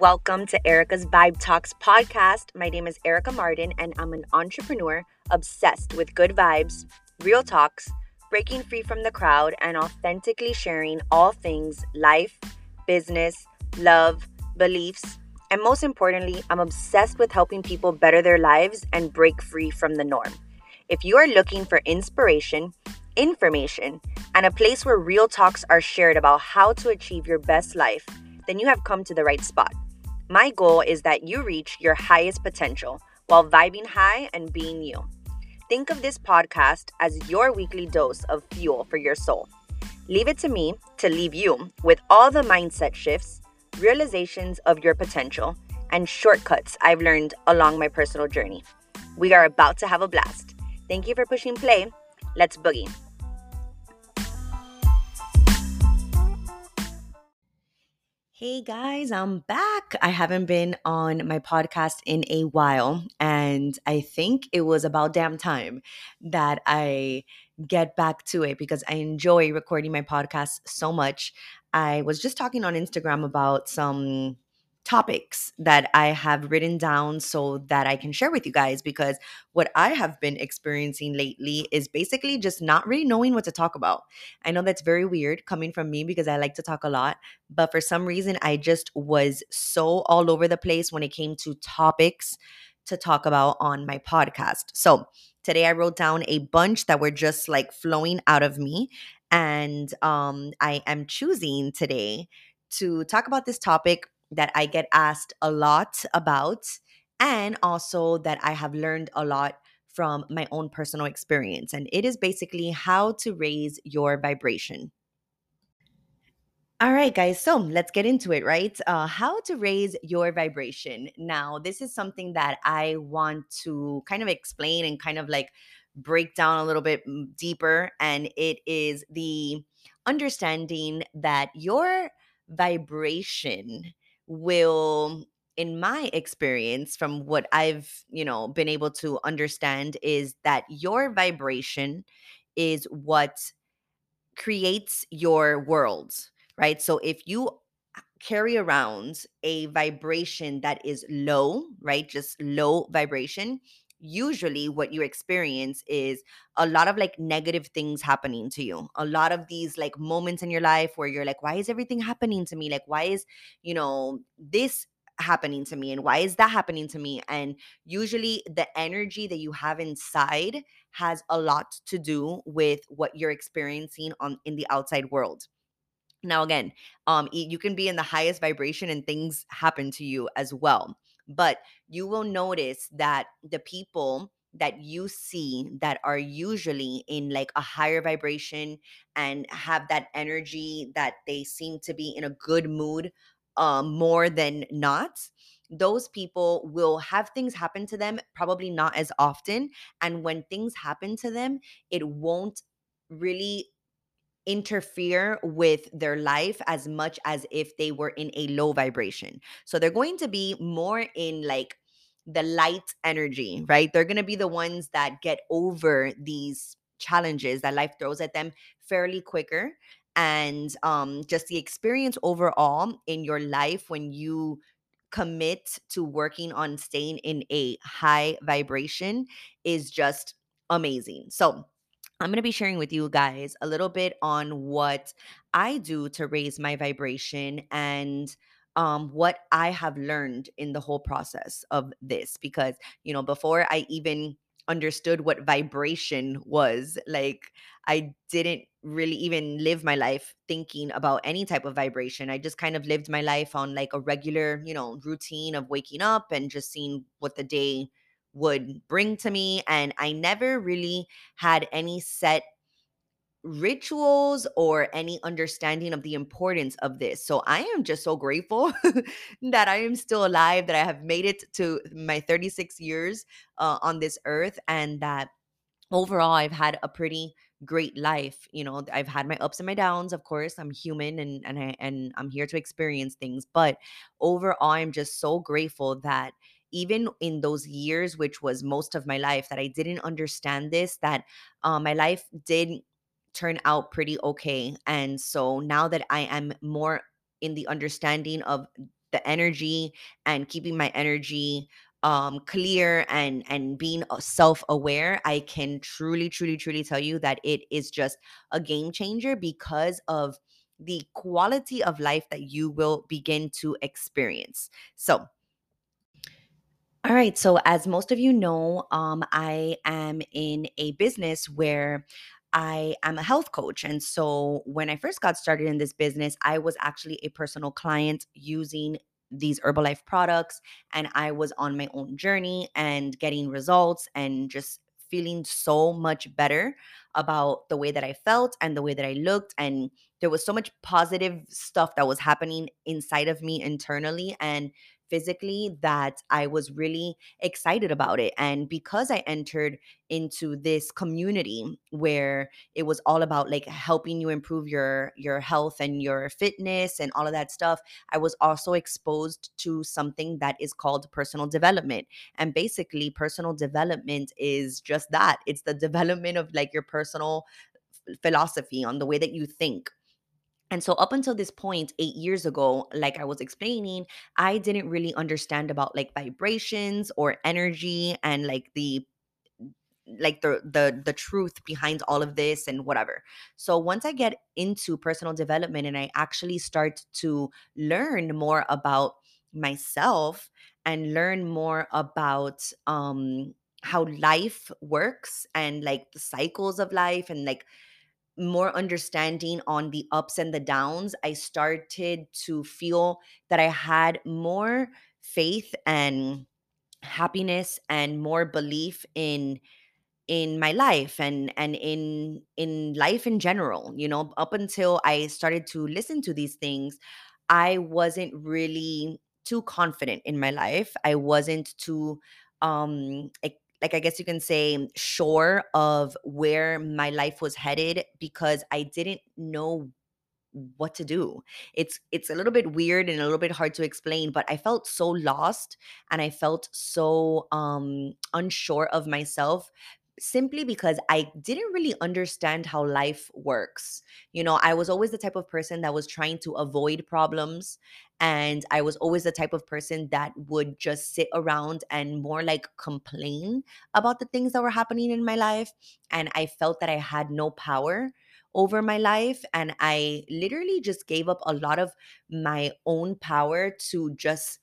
Welcome to Erica's Vibe Talks podcast. My name is Erica Martin, and I'm an entrepreneur obsessed with good vibes, real talks, breaking free from the crowd, and authentically sharing all things life, business, love, beliefs, and most importantly, I'm obsessed with helping people better their lives and break free from the norm. If you are looking for inspiration, information, and a place where real talks are shared about how to achieve your best life, then you have come to the right spot. My goal is that you reach your highest potential while vibing high and being you. Think of this podcast as your weekly dose of fuel for your soul. Leave it to me to leave you with all the mindset shifts, realizations of your potential, and shortcuts I've learned along my personal journey. We are about to have a blast. Thank you for pushing play. Let's boogie. Hey guys, I'm back. I haven't been on my podcast in a while, and I think it was about damn time that I get back to it because I enjoy recording my podcast so much. I was just talking on Instagram about some topics that I have written down so that I can share with you guys because what I have been experiencing lately is basically just not really knowing what to talk about. I know that's very weird coming from me because I like to talk a lot, but for some reason I just was so all over the place when it came to topics to talk about on my podcast. So, today I wrote down a bunch that were just like flowing out of me and um I am choosing today to talk about this topic that I get asked a lot about, and also that I have learned a lot from my own personal experience. And it is basically how to raise your vibration. All right, guys, so let's get into it, right? Uh, how to raise your vibration. Now, this is something that I want to kind of explain and kind of like break down a little bit deeper. And it is the understanding that your vibration will in my experience from what i've you know been able to understand is that your vibration is what creates your world right? So if you carry around a vibration that is low right? Just low vibration usually what you experience is a lot of like negative things happening to you. A lot of these like moments in your life where you're like why is everything happening to me? Like why is you know this happening to me? And why is that happening to me? And usually the energy that you have inside has a lot to do with what you're experiencing on in the outside world. Now again um you can be in the highest vibration and things happen to you as well but you will notice that the people that you see that are usually in like a higher vibration and have that energy that they seem to be in a good mood um, more than not those people will have things happen to them probably not as often and when things happen to them it won't really interfere with their life as much as if they were in a low vibration. So they're going to be more in like the light energy, right? They're going to be the ones that get over these challenges that life throws at them fairly quicker and um just the experience overall in your life when you commit to working on staying in a high vibration is just amazing. So, I'm going to be sharing with you guys a little bit on what I do to raise my vibration and um, what I have learned in the whole process of this. Because, you know, before I even understood what vibration was, like, I didn't really even live my life thinking about any type of vibration. I just kind of lived my life on like a regular, you know, routine of waking up and just seeing what the day would bring to me. And I never really had any set rituals or any understanding of the importance of this. So I am just so grateful that I am still alive, that I have made it to my 36 years uh, on this earth, and that overall I've had a pretty great life. You know, I've had my ups and my downs, of course. I'm human and and I and I'm here to experience things, but overall I'm just so grateful that even in those years, which was most of my life, that I didn't understand this, that uh, my life did turn out pretty okay. And so now that I am more in the understanding of the energy and keeping my energy um clear and and being uh, self-aware i can truly truly truly tell you that it is just a game changer because of the quality of life that you will begin to experience so all right. So, as most of you know, um, I am in a business where I am a health coach. And so, when I first got started in this business, I was actually a personal client using these Herbalife products. And I was on my own journey and getting results and just feeling so much better about the way that I felt and the way that I looked. And there was so much positive stuff that was happening inside of me internally. And physically that I was really excited about it. And because I entered into this community where it was all about like helping you improve your your health and your fitness and all of that stuff, I was also exposed to something that is called personal development. And basically personal development is just that. It's the development of like your personal philosophy on the way that you think and so, up until this point, eight years ago, like I was explaining, I didn't really understand about like vibrations or energy and like the like the the the truth behind all of this and whatever. So once I get into personal development and I actually start to learn more about myself and learn more about um how life works and like the cycles of life and like more understanding on the ups and the downs, I started to feel that I had more faith and happiness and more belief in in my life and and in in life in general you know up until i started to listen to these things i wasn't really too confident in my life. I wasn't too um like, i guess you can say sure of where my life was headed because i didn't know what to do. It's it's a little bit weird and a little bit hard to explain, but I felt so lost and I felt so um unsure of myself simply because I didn't really understand how life works. You know, I was always the type of person that was trying to avoid problems and I was always the type of person that would just sit around and more like complain about the things that were happening in my life and I felt that I had no power over my life. And I literally just gave up a lot of my own power to just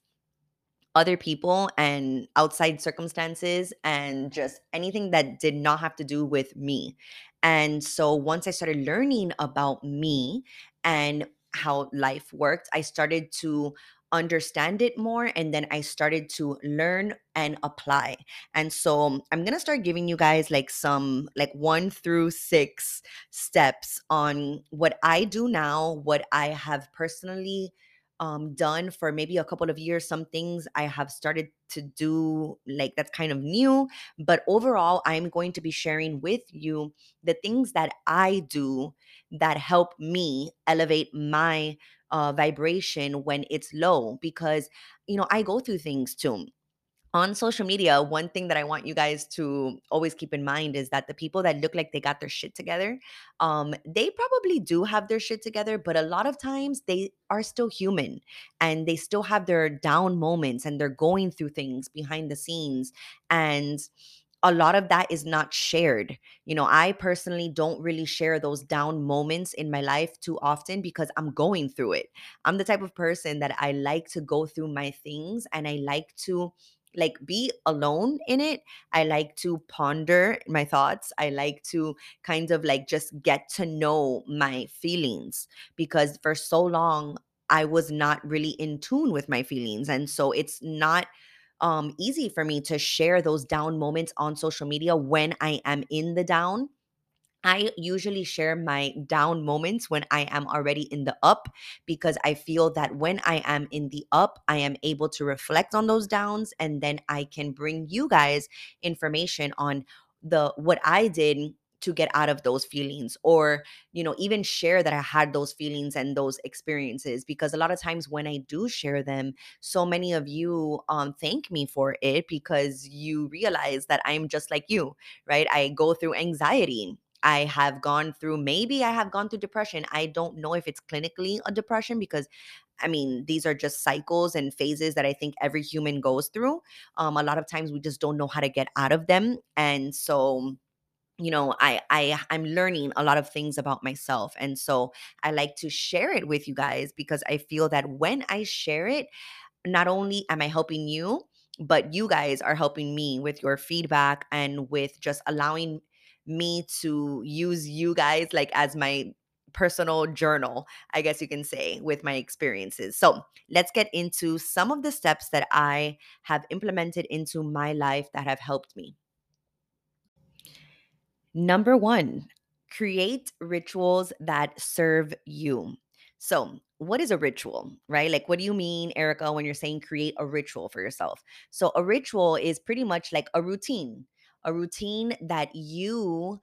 other people and outside circumstances and just anything that did not have to do with me. And so once I started learning about me and how life worked, I started to understand it more and then I started to learn and apply. And so I'm going to start giving you guys like some like 1 through 6 steps on what I do now, what I have personally um, done for maybe a couple of years. Some things I have started to do, like that's kind of new. But overall, I'm going to be sharing with you the things that I do that help me elevate my uh, vibration when it's low because, you know, I go through things too on social media, one thing that I want you guys to always keep in mind is that the people that look like they got their shit together, um, they probably do have their shit together, but a lot of times they are still human and they still have their down moments and they're going through things behind the scenes. And a lot of that is not shared. You know, I personally don't really share those down moments in my life too often because I'm going through it. I'm the type of person that I like to go through my things and I like to like be alone in it. I like to ponder my thoughts. I like to kind of like just get to know my feelings because for so long I was not really in tune with my feelings. And so it's not um easy for me to share those down moments on social media when I am in the down I usually share my down moments when I am already in the up because I feel that when I am in the up, I am able to reflect on those downs and then I can bring you guys information on the what I did to get out of those feelings or you know even share that I had those feelings and those experiences because a lot of times when I do share them so many of you um thank me for it because you realize that I'm just like you right? I go through anxiety I have gone through, maybe I have gone through depression. I don't know if it's clinically a depression because I mean, these are just cycles and phases that I think every human goes through. Um, a lot of times we just don't know how to get out of them. And so, you know i i i'm learning a lot of things about myself and so i like to share it with you guys because i feel that when i share it not only am i helping you but you guys are helping me with your feedback and with just allowing me to use you guys like as my personal journal i guess you can say with my experiences so let's get into some of the steps that i have implemented into my life that have helped me Number one, create rituals that serve you. So, what is a ritual, right? Like, what do you mean, Erica, when you're saying create a ritual for yourself? So, a ritual is pretty much like a routine, a routine that you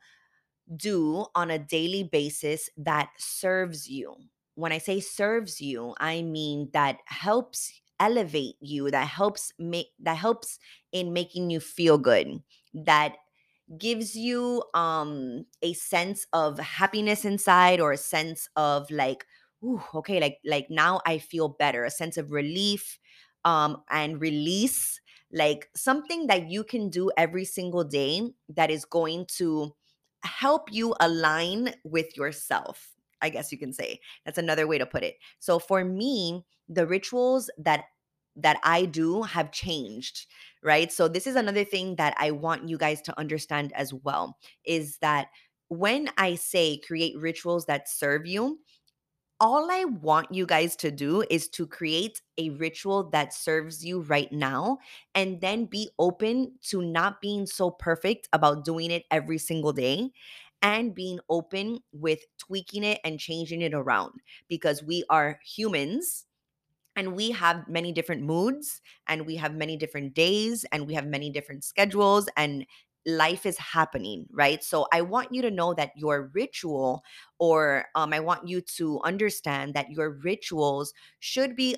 do on a daily basis that serves you. When I say serves you, I mean that helps elevate you, that helps make that helps in making you feel good, that gives you um a sense of happiness inside or a sense of like ooh, okay like like now i feel better a sense of relief um and release like something that you can do every single day that is going to help you align with yourself i guess you can say that's another way to put it so for me the rituals that that i do have changed right? So this is another thing that I want you guys to understand as well is that when I say create rituals that serve you, all I want you guys to do is to create a ritual that serves you right now and then be open to not being so perfect about doing it every single day and being open with tweaking it and changing it around because we are humans and we have many different moods and we have many different days and we have many different schedules and life is happening right so i want you to know that your ritual or um, i want you to understand that your rituals should be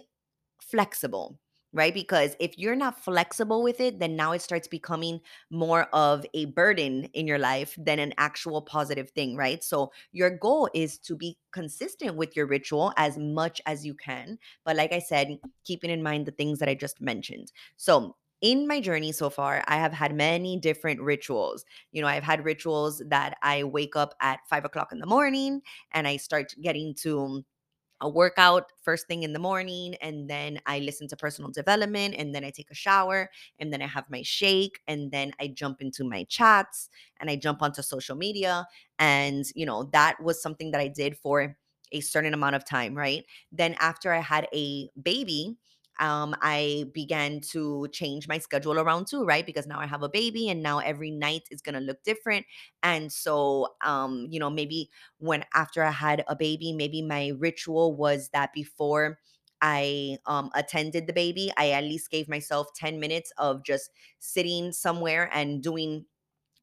flexible, right? Because if you're not flexible with it, then now it starts becoming more of a burden in your life than an actual positive thing, right? So your goal is to be consistent with your ritual as much as you can. But like I said, keeping in mind the things that I just mentioned. So in my journey so far, I have had many different rituals. You know, I've had rituals that I wake up at five o'clock in the morning and I start getting to a workout first thing in the morning and then I listen to personal development and then I take a shower and then I have my shake and then I jump into my chats and I jump onto social media and you know that was something that I did for a certain amount of time, right? Then after I had a baby, um, I began to change my schedule around too, right? Because now I have a baby and now every night is gonna look different. And so, um, you know, maybe when after I had a baby, maybe my ritual was that before I um, attended the baby, I at least gave myself 10 minutes of just sitting somewhere and doing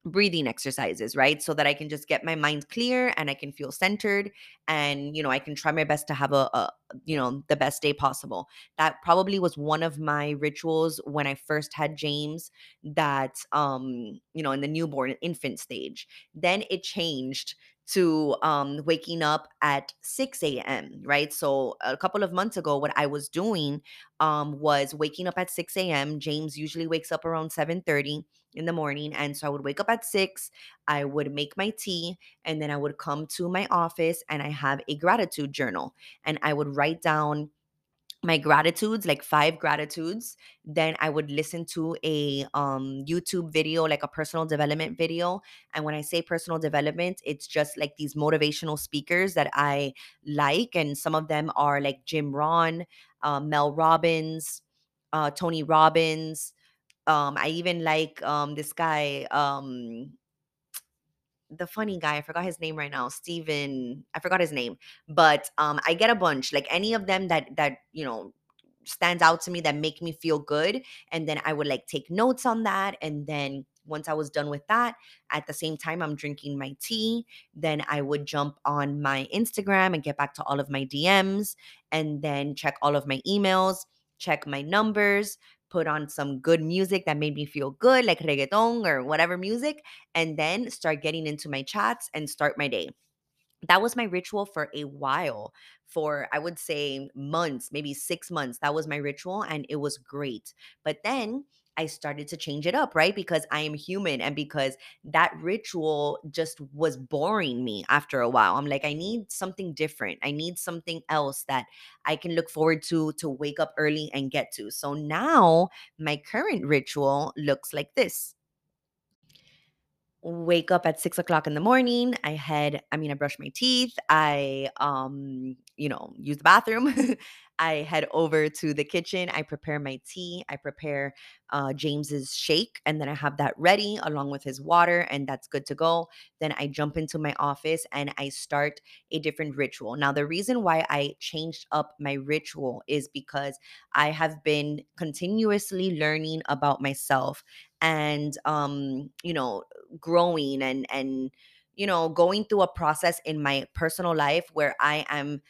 breathing exercises, right? So that I can just get my mind clear and I can feel centered and you know, I can try my best to have a, a you know, the best day possible. That probably was one of my rituals when I first had James that um, you know, in the newborn infant stage. Then it changed to um waking up at 6 a.m. right so a couple of months ago what i was doing um was waking up at 6 a.m james usually wakes up around 7 30 in the morning. And so I would wake up at six, I would make my tea, and then I would come to my office and I have a gratitude journal. And I would write down my gratitudes like five gratitudes then i would listen to a um youtube video like a personal development video and when i say personal development it's just like these motivational speakers that i like and some of them are like jim Rohn, uh, mel robbins uh, tony robbins um, I even like um this guy, um the funny guy, I forgot his name right now, Steven, I forgot his name, but um I get a bunch, like any of them that that, you know, stands out to me that make me feel good and then I would like take notes on that and then once I was done with that, at the same time I'm drinking my tea, then I would jump on my Instagram and get back to all of my DMs and then check all of my emails, check my numbers, put on some good music that made me feel good, like reggaeton or whatever music, and then start getting into my chats and start my day. that was my ritual for a while for i would say months maybe six months that was my ritual and it was great but then i started to change it up right? Because i am human and because that ritual just was boring me after a while. I'm like i need something different. I need something else that i can look forward to to wake up early and get to. So now my current ritual looks like this. Wake up at six o'clock in the morning. I head, I mean, I brush my teeth. I, um, you know, use the bathroom. I head over to the kitchen. I prepare my tea. I prepare uh, James's shake, and then I have that ready along with his water, and that's good to go. Then I jump into my office and I start a different ritual. Now, the reason why I changed up my ritual is because I have been continuously learning about myself and um you know growing and and you know going through a process in my personal life where i am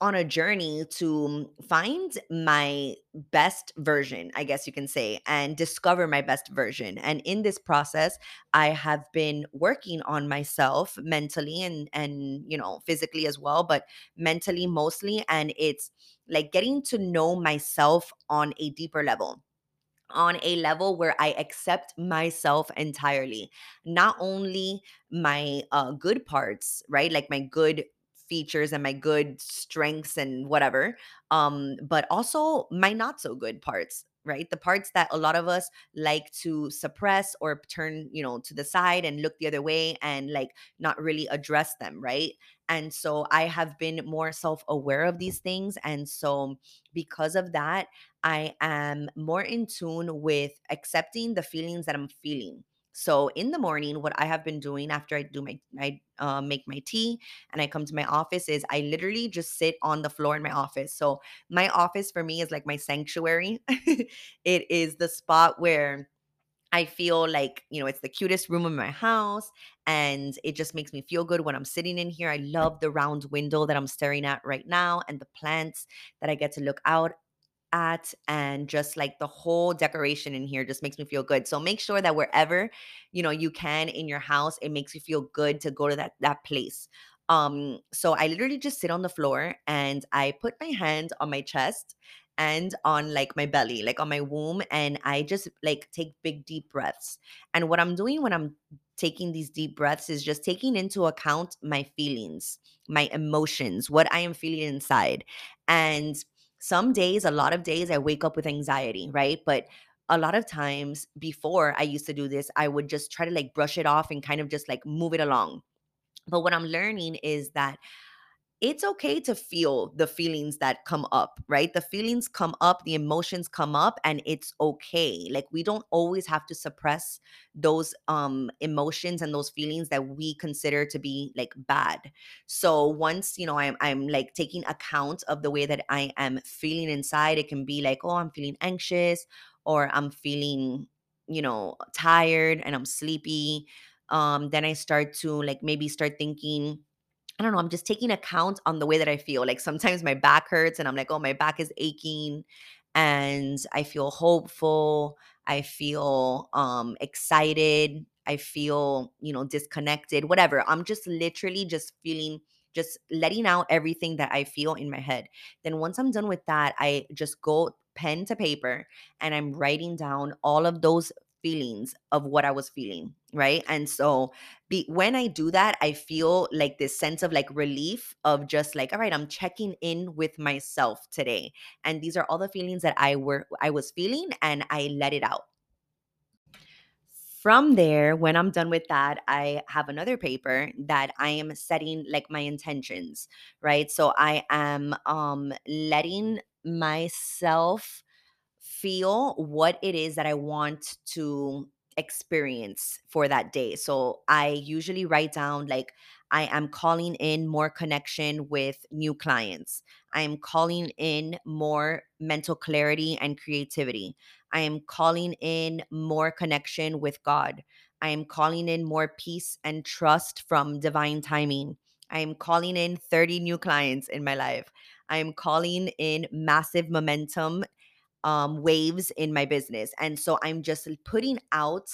on a journey to find my best version, I guess you can say, and discover my best version. And in this process, I have been working on myself mentally and and you know, physically as well, but mentally mostly and it's like getting to know myself on a deeper level on a level where I accept myself entirely. Not only my uh, good parts, right? Like my good features and my good strengths and whatever, um, but also my not so good parts. Right. The parts that a lot of us like to suppress or turn, you know, to the side and look the other way and like not really address them. Right. And so I have been more self aware of these things. And so because of that, I am more in tune with accepting the feelings that I'm feeling. So in the morning, what I have been doing after I do my I uh, make my tea and I come to my office is I literally just sit on the floor in my office. So my office for me is like my sanctuary. it is the spot where I feel like, you know, it's the cutest room in my house and it just makes me feel good when I'm sitting in here. I love the round window that I'm staring at right now and the plants that I get to look out at and just like the whole decoration in here just makes me feel good. So make sure that wherever, you know, you can in your house, it makes you feel good to go to that that place. Um so I literally just sit on the floor and I put my hand on my chest and on like my belly, like on my womb and I just like take big deep breaths. And what I'm doing when I'm taking these deep breaths is just taking into account my feelings, my emotions, what I am feeling inside. And some days, a lot of days, I wake up with anxiety, right? But a lot of times before I used to do this, I would just try to like brush it off and kind of just like move it along. But what I'm learning is that it's okay to feel the feelings that come up, right? The feelings come up, the emotions come up and it's okay. Like we don't always have to suppress those um emotions and those feelings that we consider to be like bad. So once, you know, I'm I'm like taking account of the way that I am feeling inside, it can be like, "Oh, I'm feeling anxious," or "I'm feeling, you know, tired and I'm sleepy." Um then I start to like maybe start thinking I don't know, I'm just taking account on the way that I feel. Like sometimes my back hurts and I'm like, oh, my back is aching. And I feel hopeful. I feel um excited. I feel, you know, disconnected, whatever. I'm just literally just feeling, just letting out everything that I feel in my head. Then once I'm done with that, I just go pen to paper and I'm writing down all of those feelings of what I was feeling, right? And so be when I do that, I feel like this sense of like relief of just like, all right, I'm checking in with myself today. And these are all the feelings that I were I was feeling and I let it out. From there, when I'm done with that, I have another paper that I am setting like my intentions, right? So I am um letting myself feel what it is that I want to experience for that day. So I usually write down like I am calling in more connection with new clients. I am calling in more mental clarity and creativity. I am calling in more connection with God. I am calling in more peace and trust from divine timing. I am calling in 30 new clients in my life. I am calling in massive momentum um, waves in my business. And so I'm just putting out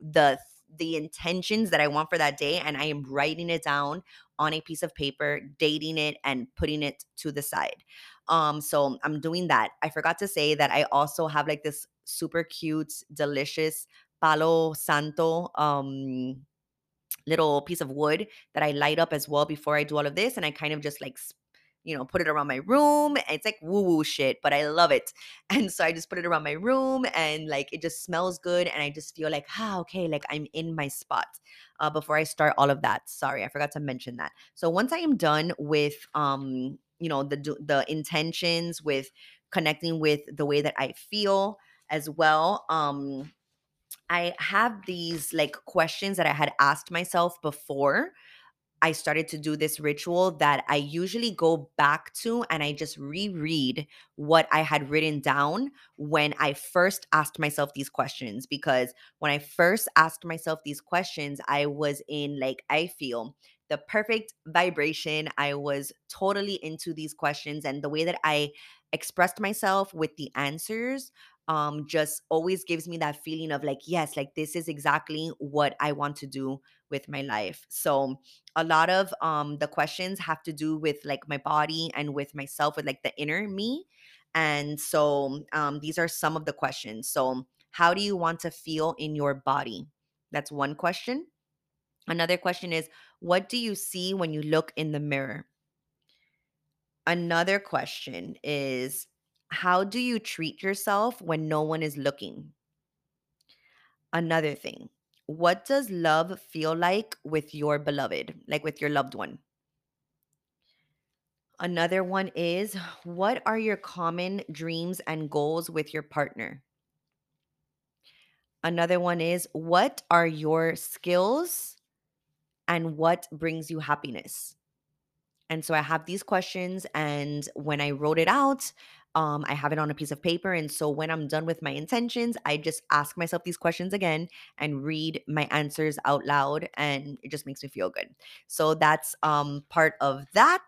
the the intentions that I want for that day and I am writing it down on a piece of paper, dating it and putting it to the side. Um so I'm doing that. I forgot to say that I also have like this super cute, delicious palo santo um little piece of wood that I light up as well before I do all of this. And I kind of just like, you know, put it around my room. It's like woo woo shit, but I love it. And so I just put it around my room and like it just smells good. And I just feel like, ah, okay, like I'm in my spot uh, before I start all of that. Sorry, I forgot to mention that. So once I am done with, um, you know, the, the intentions with connecting with the way that I feel as well, um, I have these like questions that I had asked myself before I started to do this ritual that I usually go back to and I just reread what I had written down when I first asked myself these questions. Because when I first asked myself these questions, I was in like, I feel the perfect vibration. I was totally into these questions and the way that I expressed myself with the answers um just always gives me that feeling of like yes like this is exactly what i want to do with my life. So a lot of um the questions have to do with like my body and with myself with like the inner me. And so um these are some of the questions. So how do you want to feel in your body? That's one question. Another question is what do you see when you look in the mirror? Another question is how do you treat yourself when no one is looking? Another thing what does love feel like with your beloved like with your loved one Another one is what are your common dreams and goals with your partner? Another one is what are your skills and what brings you happiness? And so I have these questions, and when I wrote it out, um, I have it on a piece of paper. And so when I'm done with my intentions, I just ask myself these questions again and read my answers out loud, and it just makes me feel good. So that's um, part of that.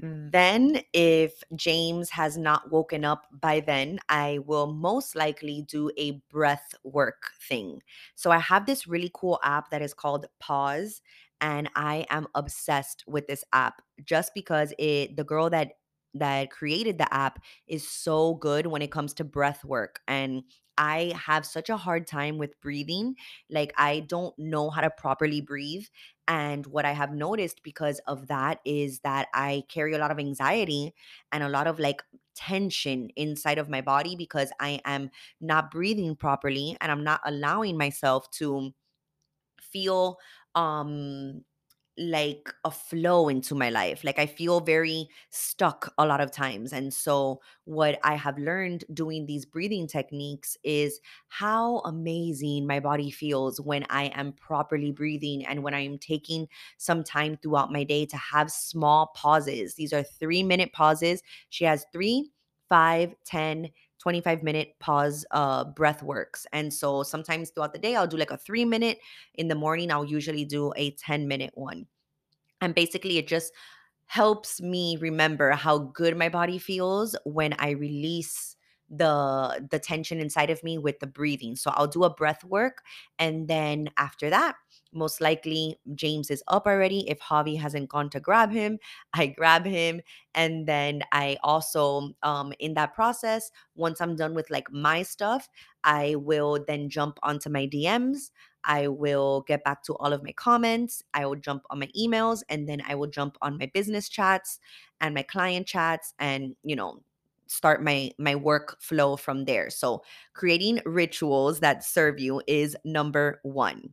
Then, if James has not woken up by then, I will most likely do a breath work thing. So, I have this really cool app that is called Pause, and I am obsessed with this app just because it, the girl that that created the app is so good when it comes to breath work and I have such a hard time with breathing. Like, I don't know how to properly breathe. And what I have noticed because of that is that I carry a lot of anxiety and a lot of like tension inside of my body because I am not breathing properly and I'm not allowing myself to feel um like a flow into my life. Like I feel very stuck a lot of times. And so, what I have learned doing these breathing techniques is how amazing my body feels when I am properly breathing and when I am taking some time throughout my day to have small pauses. These are three minute pauses. She has three, five, ten. 25 minute pause uh breath works. And so sometimes throughout the day i'll do like a three minute. In the morning i'll usually do a 10 minute one. And basically, it just helps me remember how good my body feels when I release the the tension inside of me with the breathing. So I'll do a breath work and then after that, most likely James is up already. If Javi hasn't gone to grab him, I grab him and then I also um in that process, once I'm done with like my stuff, I will then jump onto my DMs. I will get back to all of my comments. I will jump on my emails and then I will jump on my business chats and my client chats and, you know, start my my work flow from there. So, creating rituals that serve you is number 1.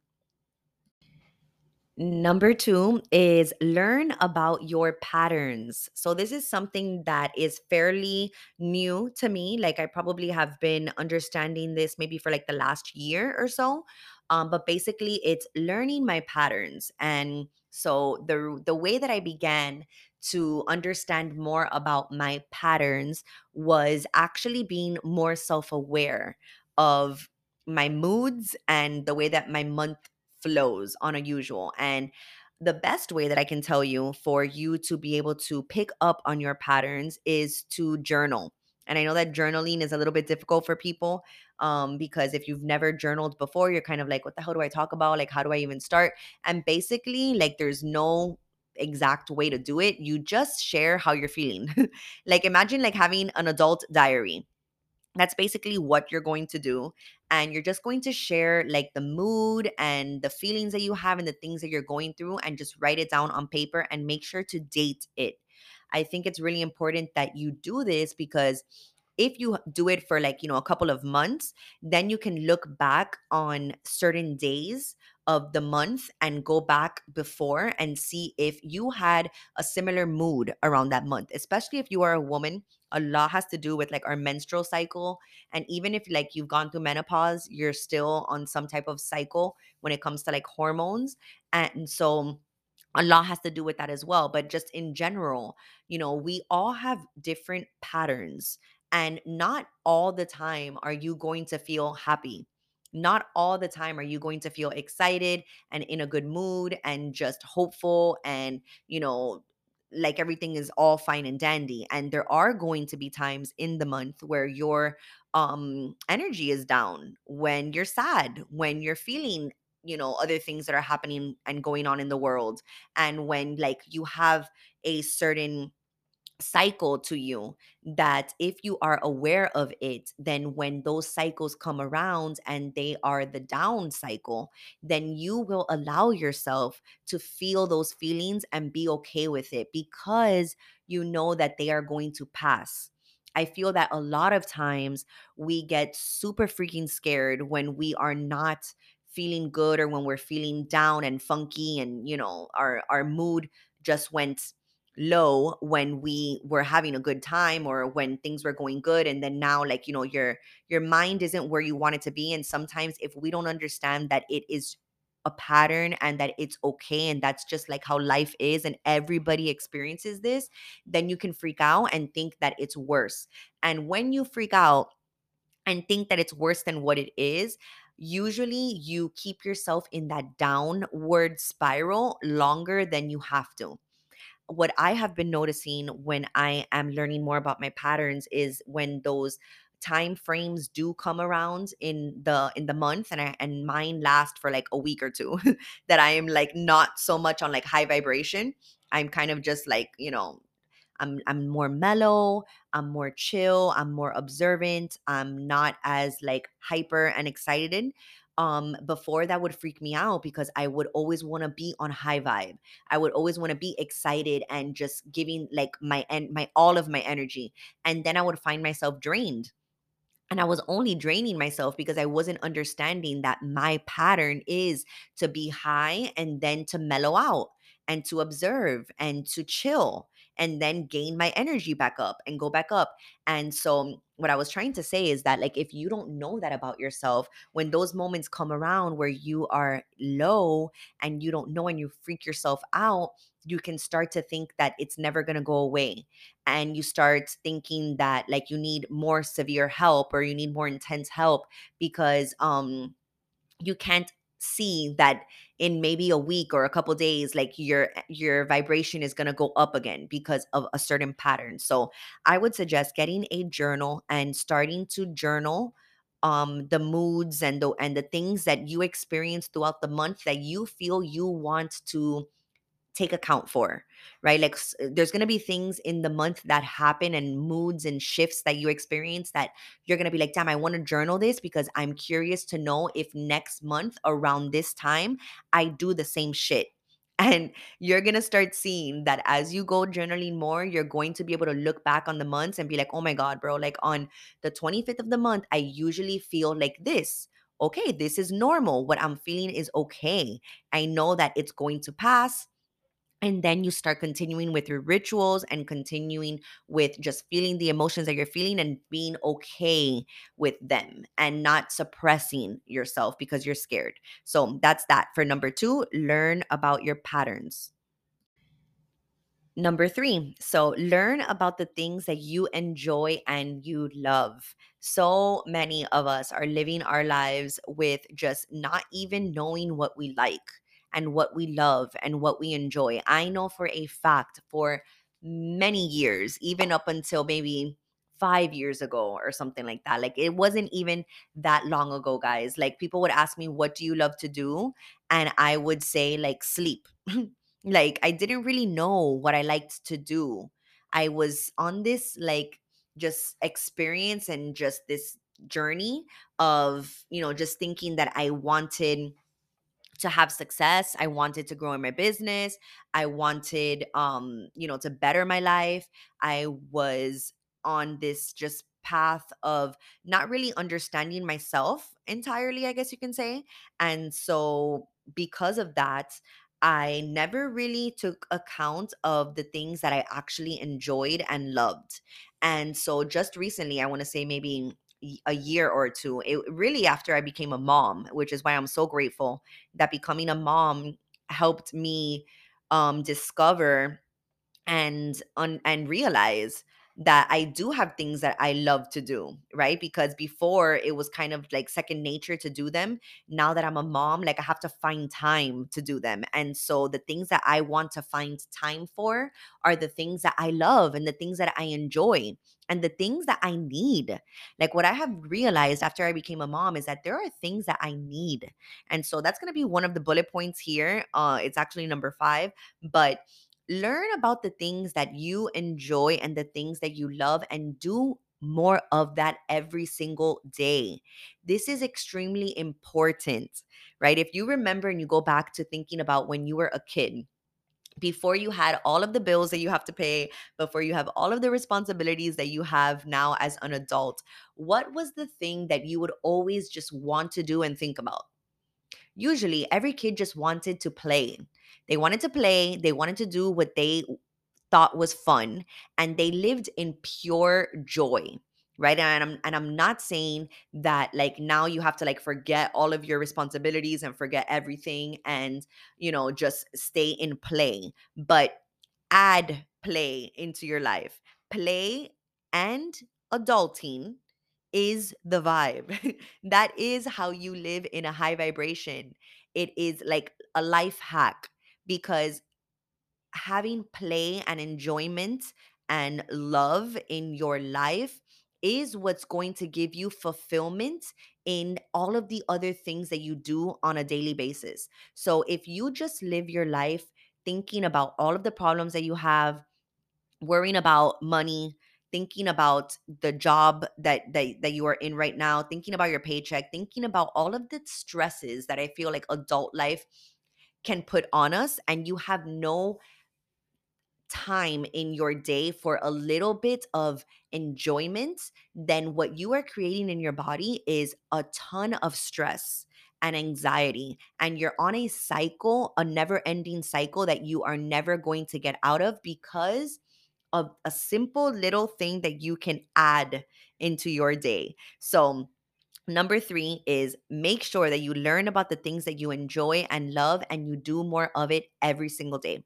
Number two is learn about your patterns. So, this is something that is fairly new to me. Like, I probably have been understanding this maybe for like the last year or so. Um, but basically, it's learning my patterns. And so, the, the way that I began to understand more about my patterns was actually being more self aware of my moods and the way that my month flows on a usual. And the best way that I can tell you for you to be able to pick up on your patterns is to journal. And I know that journaling is a little bit difficult for people um, because if you've never journaled before, you're kind of like, what the hell do I talk about? Like, how do I even start? And basically, like, there's no exact way to do it. You just share how you're feeling. like, imagine like having an adult diary that's basically what you're going to do. And you're just going to share like the mood and the feelings that you have and the things that you're going through and just write it down on paper and make sure to date it. I think it's really important that you do this because if you do it for like, you know, a couple of months, then you can look back on certain days of the month and go back before and see if you had a similar mood around that month, especially if you are a woman. A lot has to do with like our menstrual cycle. And even if like you've gone through menopause, you're still on some type of cycle when it comes to like hormones. And so, a lot has to do with that as well. But just in general, you know, we all have different patterns, and not all the time are you going to feel happy. Not all the time are you going to feel excited and in a good mood and just hopeful and, you know, like everything is all fine and dandy. And there are going to be times in the month where your um energy is down, when you're sad, when you're feeling you know other things that are happening and going on in the world and when like you have a certain cycle to you that if you are aware of it then when those cycles come around and they are the down cycle then you will allow yourself to feel those feelings and be okay with it because you know that they are going to pass. I feel that a lot of times we get super freaking scared when we are not feeling good or when we're feeling down and funky and you know our our mood just went low when we were having a good time or when things were going good and then now like you know your your mind isn't where you want it to be and sometimes if we don't understand that it is a pattern and that it's okay and that's just like how life is and everybody experiences this then you can freak out and think that it's worse. And when you freak out and think that it's worse than what it is usually you keep yourself in that downward spiral longer than you have to what I have been noticing when I am learning more about my patterns is when those time frames do come around in the in the month and I and mine last for like a week or two that I am like not so much on like high vibration. I'm kind of just like, you know, I'm I'm more mellow, I'm more chill, I'm more observant, I'm not as like hyper and excited. Um before that would freak me out because I would always want to be on high vibe. I would always want to be excited and just giving like my and my all of my energy. And then I would find myself drained and I was only draining myself because I wasn't understanding that my pattern is to be high and then to mellow out and to observe and to chill and then gain my energy back up and go back up. And so, what I was trying to say is that, like, if you don't know that about yourself, when those moments come around where you are low and you don't know and you freak yourself out, you can start to think that it's never going to go away. And you start thinking that like you need more severe help or you need more intense help because um you can't see that in maybe a week or a couple days like your your vibration is going to go up again because of a certain pattern. So i would suggest getting a journal and starting to journal um the moods and the and the things that you experience throughout the month that you feel you want to take account for, right? Like uh, there's going to be things in the month that happen and moods and shifts that you experience that you're going to be like, damn, I want to journal this because I'm curious to know if next month around this time I do the same shit. And you're going to start seeing that as you go journaling more, you're going to be able to look back on the months and be like, oh my God, bro, like on the 25th of the month, I usually feel like this. Okay, this is normal. What I'm feeling is okay. I know that it's going to pass and then you start continuing with your rituals and continuing with just feeling the emotions that you're feeling and being okay with them and not suppressing yourself because you're scared. So that's that. For number two, learn about your patterns. Number three, so learn about the things that you enjoy and you love. So many of us are living our lives with just not even knowing what we like and what we love and what we enjoy. I know for a fact for many years, even up until maybe five years ago or something like that. Like it wasn't even that long ago, guys. Like people would ask me, What do you love to do? And I would say, like, sleep. like I didn't really know what I liked to do. I was on this, like, just experience and just this journey of, you know, just thinking that I wanted to have success i wanted to grow in my business i wanted um you know to better my life i was on this just path of not really understanding myself entirely i guess you can say and so because of that i never really took account of the things that i actually enjoyed and loved and so just recently i want to say maybe a year or two it really after i became a mom which is why i'm so grateful that becoming a mom helped me um discover and un- and realize that I do have things that I love to do, right? Because before it was kind of like second nature to do them. Now that I'm a mom, like I have to find time to do them. And so the things that I want to find time for are the things that I love and the things that I enjoy and the things that I need. Like what I have realized after I became a mom is that there are things that I need. And so that's going to be one of the bullet points here. Uh it's actually number 5, but learn about the things that you enjoy and the things that you love and do more of that every single day. This is extremely important, right? If you remember and you go back to thinking about when you were a kid, before you had all of the bills that you have to pay, before you have all of the responsibilities that you have now as an adult, what was the thing that you would always just want to do and think about? usually every kid just wanted to play. They wanted to play, they wanted to do what they thought was fun, and they lived in pure joy. Right. And I'm and I'm not saying that like now you have to like forget all of your responsibilities and forget everything and you know just stay in play. But add play into your life. Play and adulting is the vibe. that is how you live in a high vibration. It is like a life hack because having play and enjoyment and love in your life is what's going to give you fulfillment in all of the other things that you do on a daily basis. So if you just live your life thinking about all of the problems that you have, worrying about money, thinking about the job that, that that you are in right now, thinking about your paycheck, thinking about all of the stresses that I feel like adult life can put on us and you have no time in your day for a little bit of enjoyment, then what you are creating in your body is a ton of stress and anxiety. And you're on a cycle, a never ending cycle that you are never going to get out of because of a simple little thing that you can add into your day. So, Number three is make sure that you learn about the things that you enjoy and love and you do more of it every single day.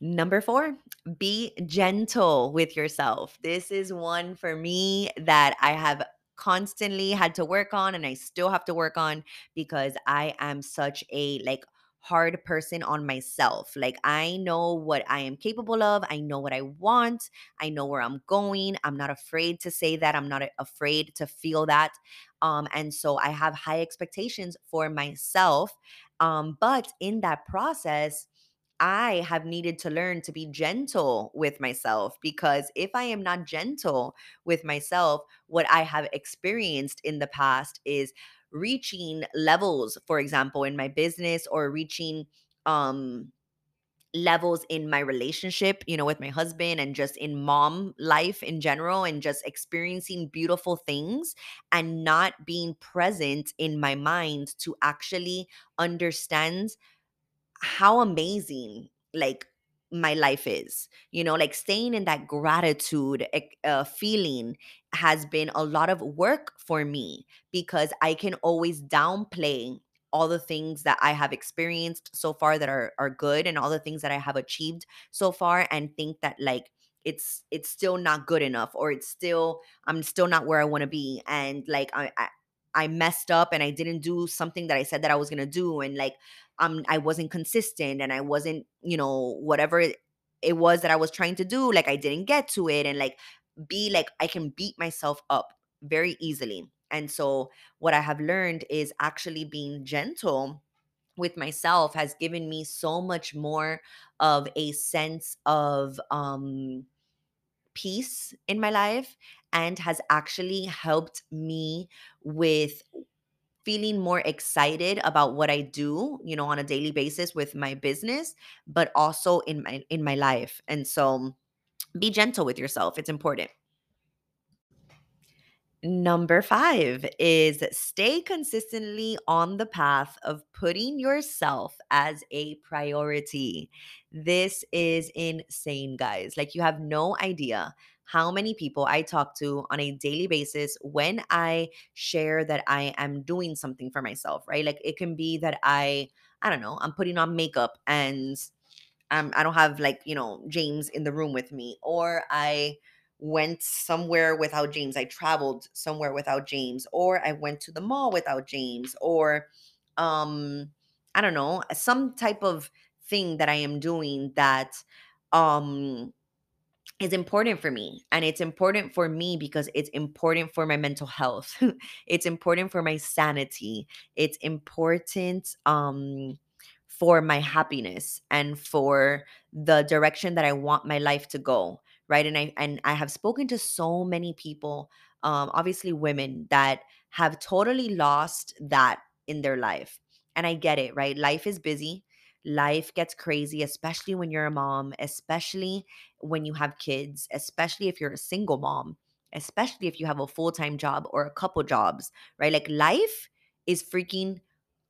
Number four, be gentle with yourself. This is one for me that I have constantly had to work on and I still have to work on because I am such a like hard person on myself. Like I know what I am capable of, I know what I want, I know where I'm going. I'm not afraid to say that, I'm not afraid to feel that. Um and so I have high expectations for myself. Um but in that process, I have needed to learn to be gentle with myself because if I am not gentle with myself, what I have experienced in the past is reaching levels, for example, in my business or reaching um levels in my relationship, you know, with my husband and just in mom life in general and just experiencing beautiful things and not being present in my mind to actually understand how amazing like my life is you know like staying in that gratitude uh, feeling has been a lot of work for me because i can always downplay all the things that i have experienced so far that are are good and all the things that i have achieved so far and think that like it's it's still not good enough or it's still i'm still not where i want to be and like I, I I messed up and I didn't do something that I said that I was gonna do, and like um I wasn't consistent and I wasn't, you know, whatever it, it was that I was trying to do, like I didn't get to it, and like be like I can beat myself up very easily. And so, what I have learned is actually being gentle with myself has given me so much more of a sense of um peace in my life and has actually helped me with feeling more excited about what I do, you know, on a daily basis with my business, but also in my in my life. And so be gentle with yourself. It's important. Number five is stay consistently on the path of putting yourself as a priority. This is insane, guys. Like, you have no idea how many people I talk to on a daily basis when I share that I am doing something for myself, right? Like, it can be that I, I don't know, I'm putting on makeup and um, I don't have like, you know, James in the room with me, or I went somewhere without James. I traveled somewhere without James, or I went to the mall without James, or um, I don't know, some type of thing that I am doing that um is important for me. And it's important for me because it's important for my mental health. it's important for my sanity. It's important um for my happiness and for the direction that I want my life to go, right? And I and I have spoken to so many people um obviously women that have totally lost that in their life. And I get it, right? Life is busy. Life gets crazy, especially when you're a mom, especially when you have kids, especially if you're a single mom, especially if you have a full time job or a couple jobs, right? Like life is freaking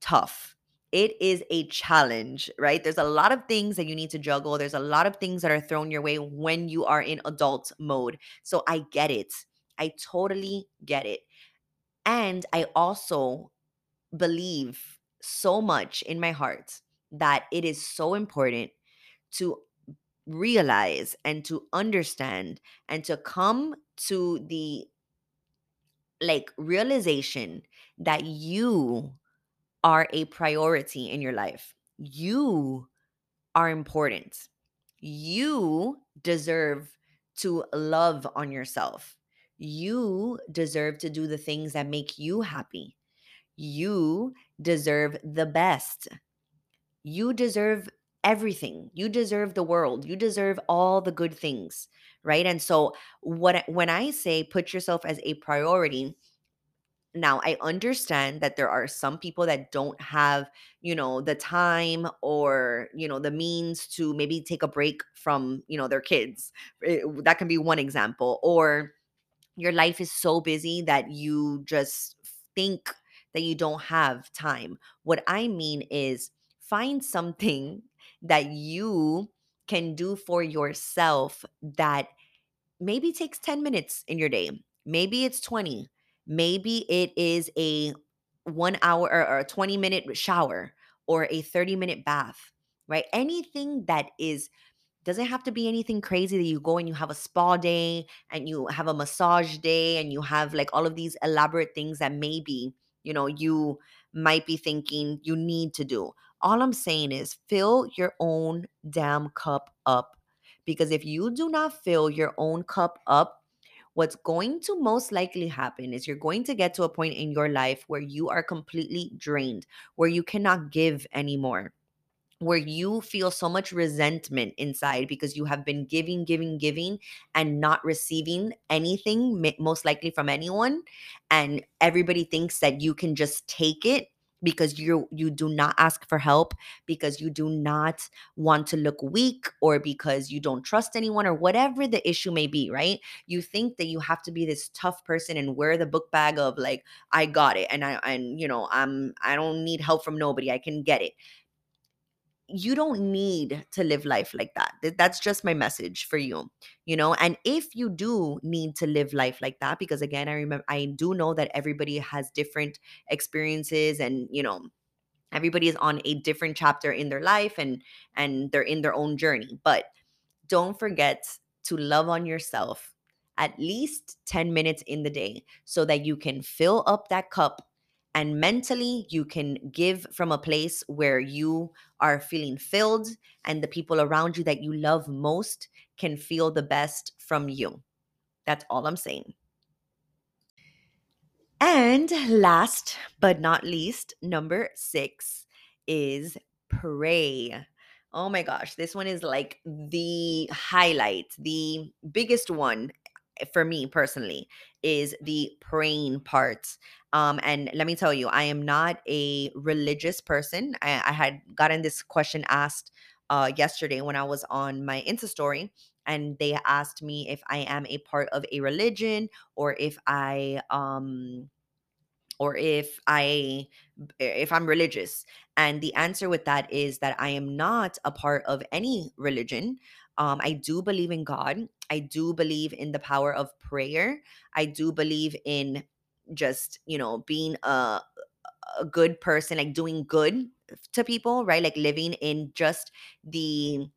tough. It is a challenge, right? There's a lot of things that you need to juggle. There's a lot of things that are thrown your way when you are in adult mode. So I get it. I totally get it. And I also believe so much in my heart that it is so important to realize and to understand and to come to the like realization that you are a priority in your life. You are important. You deserve to love on yourself. You deserve to do the things that make you happy. You deserve the best. You deserve everything. You deserve the world. You deserve all the good things, right? And so what when I say put yourself as a priority, now I understand that there are some people that don't have, you know, the time or, you know, the means to maybe take a break from, you know, their kids. Eh, That can be one example or your life is so busy that you just think that you don't have time. What I mean is find something that you can do for yourself that maybe takes 10 minutes in your day. Maybe it's 20. Maybe it is a one hour or, a 20 minute shower or a 30 minute bath, right? Anything that is doesn't have to be anything crazy that you go and you have a spa day and you have a massage day and you have like all of these elaborate things that maybe, you know, you might be thinking you need to do. All I'm saying is fill your own damn cup up. Because if you do not fill your own cup up, what's going to most likely happen is you're going to get to a point in your life where you are completely drained, where you cannot give anymore where you feel so much resentment inside because you have been giving, giving, giving, and not receiving anything, most likely from anyone. And everybody thinks that you can just take it because you you do not ask for help because you do not want to look weak or because you don't trust anyone or whatever the issue may be right? You think that you have to be this tough person and wear the book bag of like i got it and i and you know i'm i don't need help from nobody i can get it you don't need to live life like that. That's just my message for you, you know. And if you do need to live life like that, because again, I remember, I do know that everybody has different experiences and, you know, everybody is on a different chapter in their life and and they're in their own journey but don't forget to love on yourself at least 10 minutes in the day so that you can fill up that cup And mentally, you can give from a place where you are feeling filled, and the people around you that you love most can feel the best from you. That's all I'm saying. And last but not least, number six is pray. Oh my gosh, this one is like the highlight, the biggest one eh, for me personally is the praying part. Um, and let me tell you, I am not a religious person. I, I had gotten this question asked uh, yesterday when I was on my Insta story, and they asked me if I am a part of a religion or if I um or if I if I'm religious. And the answer with that is that I am not a part of any religion. Um, I do believe in God. I do believe in the power of prayer. I do believe in just, you know, being a a good person, like doing good to people, right? Like living in just the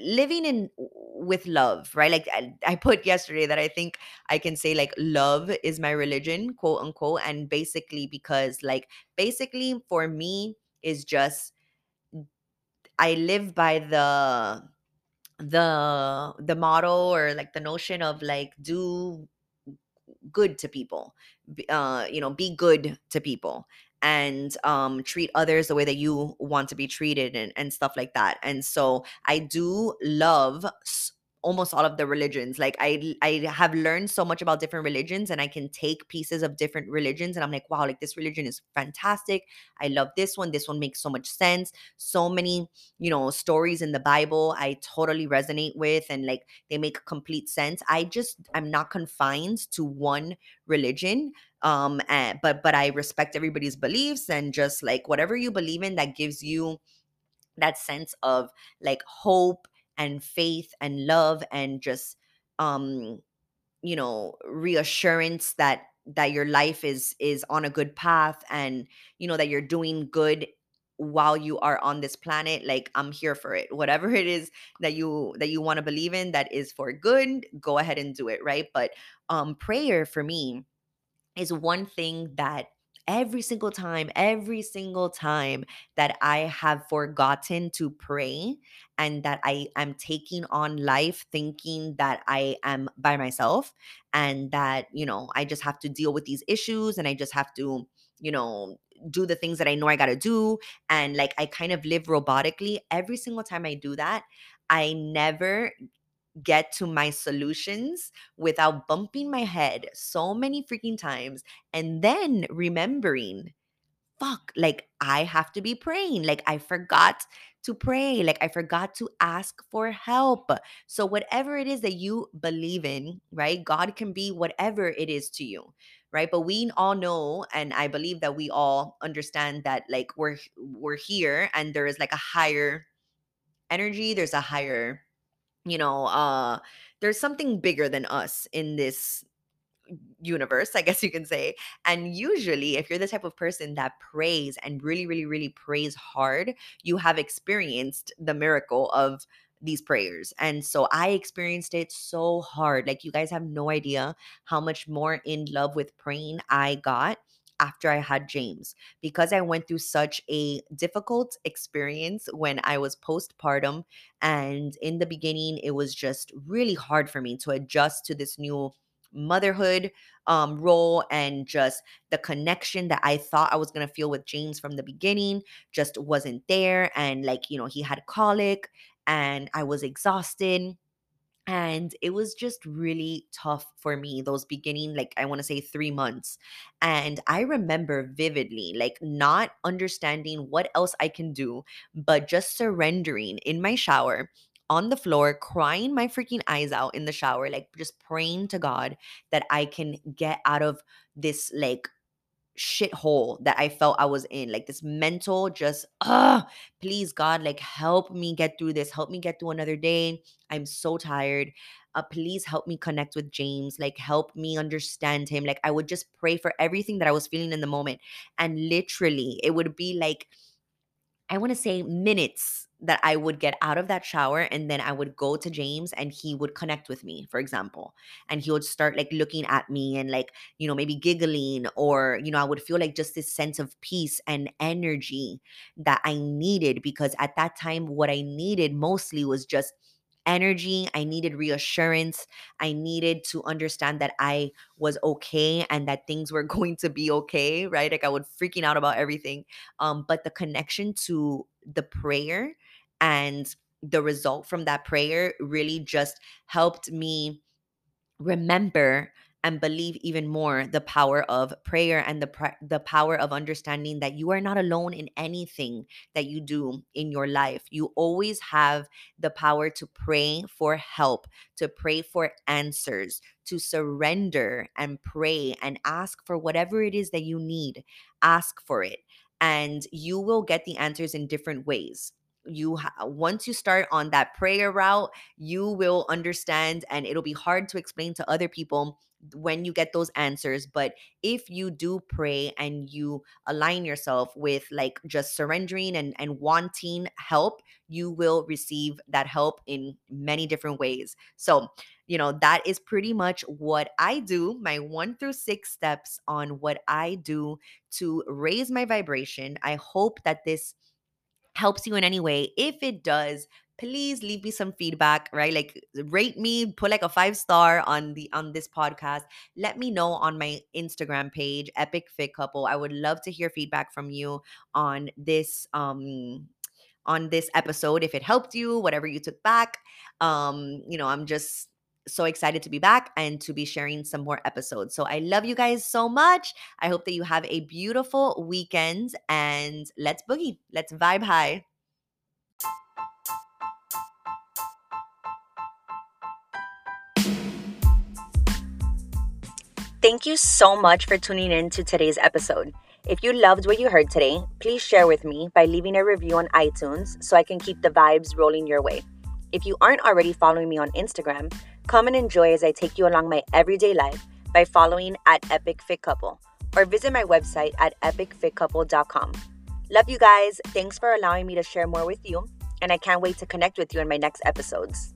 living in with love right like I, I put yesterday that i think i can say like love is my religion quote unquote and basically because like basically for me is just i live by the the the motto or like the notion of like do good to people uh you know be good to people and um treat others the way that you want to be treated and, and stuff like that. And so i do love almost all of the religions like i i have learned so much about different religions and i can take pieces of different religions and i'm like wow like this religion is fantastic. I love this one. This one makes so much sense. So many you know stories in the bible i totally resonate with and like they make complete sense. I just i'm not confined to one religion um and, but but i respect everybody's beliefs and just like whatever you believe in that gives you that sense of like hope and faith and love and just um you know reassurance that that your life is is on a good path and you know that you're doing good while you are on this planet like i'm here for it. Whatever it is that you that you want to believe in that is for good go ahead and do it right? But um prayer for me is one thing that every single time, every single time that I have forgotten to pray and that I am taking on life thinking that I am by myself and that, you know, I just have to deal with these issues and I just have to, you know, do the things that I know I got to do and like I kind of live robotically every single time I do that I never get to my solutions without bumping my head so many freaking times and then remembering fuck like i have to be praying like i forgot to pray like i forgot to ask for help. So whatever it is that you believe in right god can be whatever it is to you right? But we all know and i believe that we all understand that like we're we're here and there is like a higher energy there's a higher you know uh there's something bigger than us in this universe i guess you can say and usually if you're the type of person that prays and really really really prays hard you have experienced the miracle of these prayers and so i experienced it so hard like you guys have no idea how much more in love with praying i got after I had James because I went through such a difficult experience when I was postpartum. And in the beginning, it was just really hard for me to adjust to this new motherhood um role and just the connection that I thought I was going to feel with James from the beginning just wasn't there and like you know he had colic and I was exhausted and it was just really tough for me those beginning like i want to say 3 months and i remember vividly like not understanding what else i can do but just surrendering in my shower on the floor crying my freaking eyes out in the shower like just praying to god that i can get out of this like shithole that I felt I was in, like this mental just ah, please God, like help me get through this. Help me get through another day. I'm so tired. Uh, please help me connect with James. Like help me understand him. Like I would just pray for everything that I was feeling in the moment, and literally it would be like I want to say minutes that I would get out of that shower and then I would go to James and he would connect with me, for example. And he would start like looking at me and like, you know, maybe giggling or, you know, I would feel like just this sense of peace and energy that I needed because at that time, what I needed mostly was just energy. I needed reassurance. I needed to understand that I was okay and that things were going to be okay, right? Like I would freaking out about everything. Um, but the connection to the prayer and the result from that prayer really just helped me remember and believe even more the power of prayer and the pr- the power of understanding that you are not alone in anything that you do in your life. You always have the power to pray for help, to pray for answers, to surrender and pray and ask for whatever it is that you need. Ask for it and you will get the answers in different ways you ha- once you start on that prayer route you will understand and it'll be hard to explain to other people when you get those answers but if you do pray and you align yourself with like just surrendering and and wanting help you will receive that help in many different ways. So you know that is pretty much what i do my 1 through 6 steps on what i do to raise my vibration. I hope that this helps you in any way. If it does, please leave me some feedback, right? Like rate me, put like a five star on the on this podcast. Let me know on my Instagram page, Epic Fit Couple. I would love to hear feedback from you on this um on this episode if it helped you, whatever you took back. Um, you know, I'm just so excited to be back and to be sharing some more episodes. So I love you guys so much. I hope that you have a beautiful weekend and let's boogie. Let's vibe high. Thank you so much for tuning in to today's episode. If you loved what you heard today, please share with me by leaving a review on iTunes so I can keep the vibes rolling your way. If you aren't already following me on Instagram, Come and enjoy as I take you along my everyday life by following at Epic Fit Couple or visit my website at epicfitcouple.com. Love you guys. Thanks for allowing me to share more with you, and I can't wait to connect with you in my next episodes.